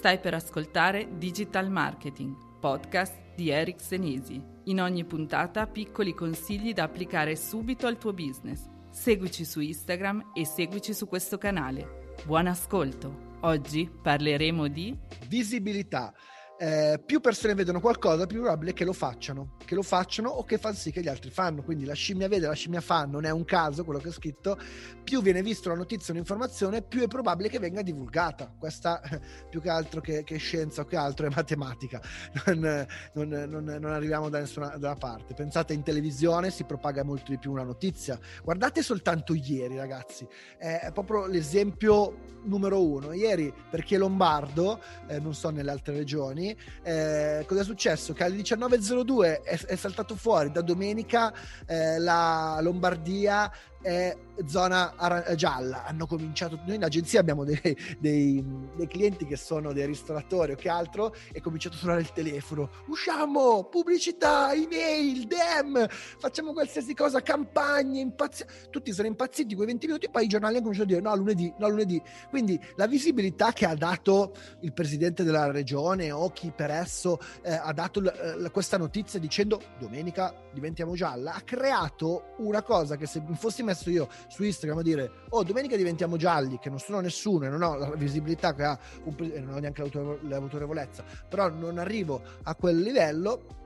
Stai per ascoltare Digital Marketing, podcast di Eric Senesi. In ogni puntata piccoli consigli da applicare subito al tuo business. Seguici su Instagram e seguici su questo canale. Buon ascolto! Oggi parleremo di visibilità eh, più persone vedono qualcosa, più probabile che lo facciano, che lo facciano o che fanno sì che gli altri fanno. Quindi la scimmia vede, la scimmia fa, non è un caso quello che ho scritto. Più viene visto la notizia un'informazione, più è probabile che venga divulgata. Questa più che altro che, che scienza o che altro è matematica. Non, non, non, non arriviamo da nessuna da parte. Pensate in televisione si propaga molto di più una notizia. Guardate soltanto ieri, ragazzi. È proprio l'esempio numero uno. Ieri, per chi è lombardo, eh, non so nelle altre regioni, eh, cosa è successo? Che alle 19.02 è, è saltato fuori da domenica eh, la Lombardia è zona ara- gialla. Hanno cominciato, noi in agenzia abbiamo dei, dei, dei, clienti che sono dei ristoratori o che altro, e cominciato a suonare il telefono. Usciamo, pubblicità, email, dem, facciamo qualsiasi cosa, campagne, impazzi- tutti sono impazziti quei 20 minuti, poi i giornali hanno cominciato a dire no, lunedì, no, lunedì. Quindi la visibilità che ha dato il presidente della regione o chi per esso eh, ha dato l- l- questa notizia dicendo domenica diventiamo gialla, ha creato una cosa che se fossi messo io su Instagram a dire oh domenica diventiamo gialli che non sono nessuno e non ho la visibilità che ha un, e non ho neanche l'autorevolezza però non arrivo a quel livello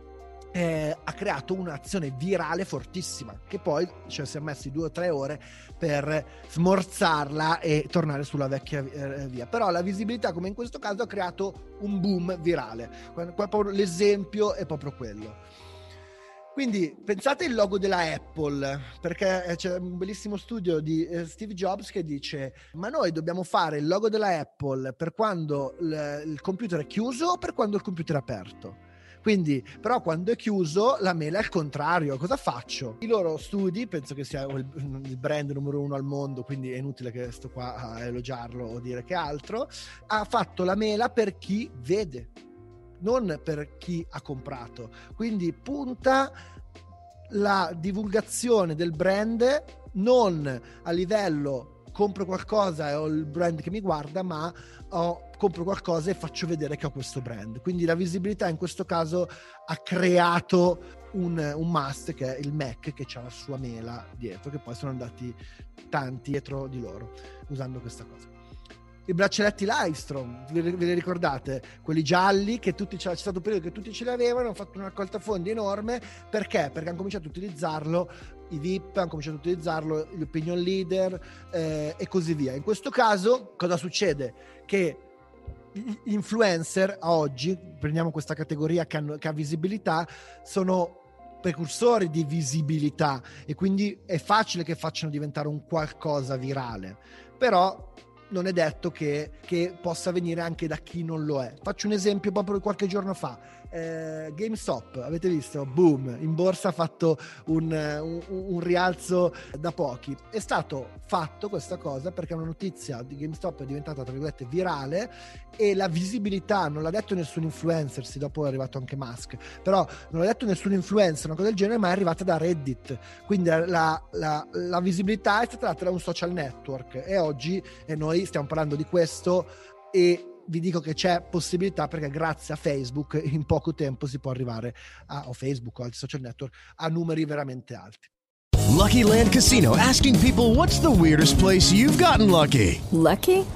eh, ha creato un'azione virale fortissima che poi cioè, si è messi due o tre ore per smorzarla e tornare sulla vecchia eh, via. Però la visibilità come in questo caso ha creato un boom virale. L'esempio è proprio quello. Quindi pensate il logo della Apple, perché eh, c'è un bellissimo studio di eh, Steve Jobs che dice: Ma noi dobbiamo fare il logo della Apple per quando il computer è chiuso o per quando il computer è aperto? Quindi, però, quando è chiuso, la mela è al contrario. Cosa faccio? I loro studi, penso che sia il, il, brand numero uno al mondo, quindi è inutile che sto qua a elogiarlo o dire che altro. Ha fatto la mela per chi vede non per chi ha comprato. Quindi punta la divulgazione del brand non a livello compro qualcosa e ho il brand che mi guarda, ma ho, compro qualcosa e faccio vedere che ho questo brand. Quindi la visibilità in questo caso ha creato un, un must che è il Mac che ha la sua mela dietro, che poi sono andati tanti dietro di loro usando questa cosa i braccialetti Livestrom, ve, li ricordate? Quelli gialli che tutti c'è stato un periodo che tutti ce li avevano, hanno fatto una raccolta fondi enorme perché? Perché hanno cominciato a utilizzarlo i VIP, hanno cominciato a utilizzarlo gli opinion leader eh, e così via. In questo caso cosa succede? Che gli influencer a oggi, prendiamo questa categoria che, hanno, che ha visibilità, sono precursori di visibilità e quindi è facile che facciano diventare un qualcosa virale. Però non è detto che, che, possa venire anche da chi non lo è. Faccio un esempio proprio qualche giorno fa. Eh, GameStop, avete visto? Boom, in borsa ha fatto un, un, un, rialzo da pochi. È stato fatto questa cosa perché una notizia di GameStop è diventata, tra virgolette, virale e la visibilità, non l'ha detto nessun influencer, sì, dopo è arrivato anche Musk, però non l'ha detto nessun influencer, una cosa del genere, ma è arrivata da Reddit. Quindi la, la, la visibilità è stata data da un social network e oggi e noi stiamo parlando di questo e vi dico che c'è possibilità perché grazie a Facebook in poco tempo si può arrivare a o Facebook o altri social network a numeri veramente alti. Lucky Land Casino asking people what's the weirdest place you've gotten lucky? Lucky?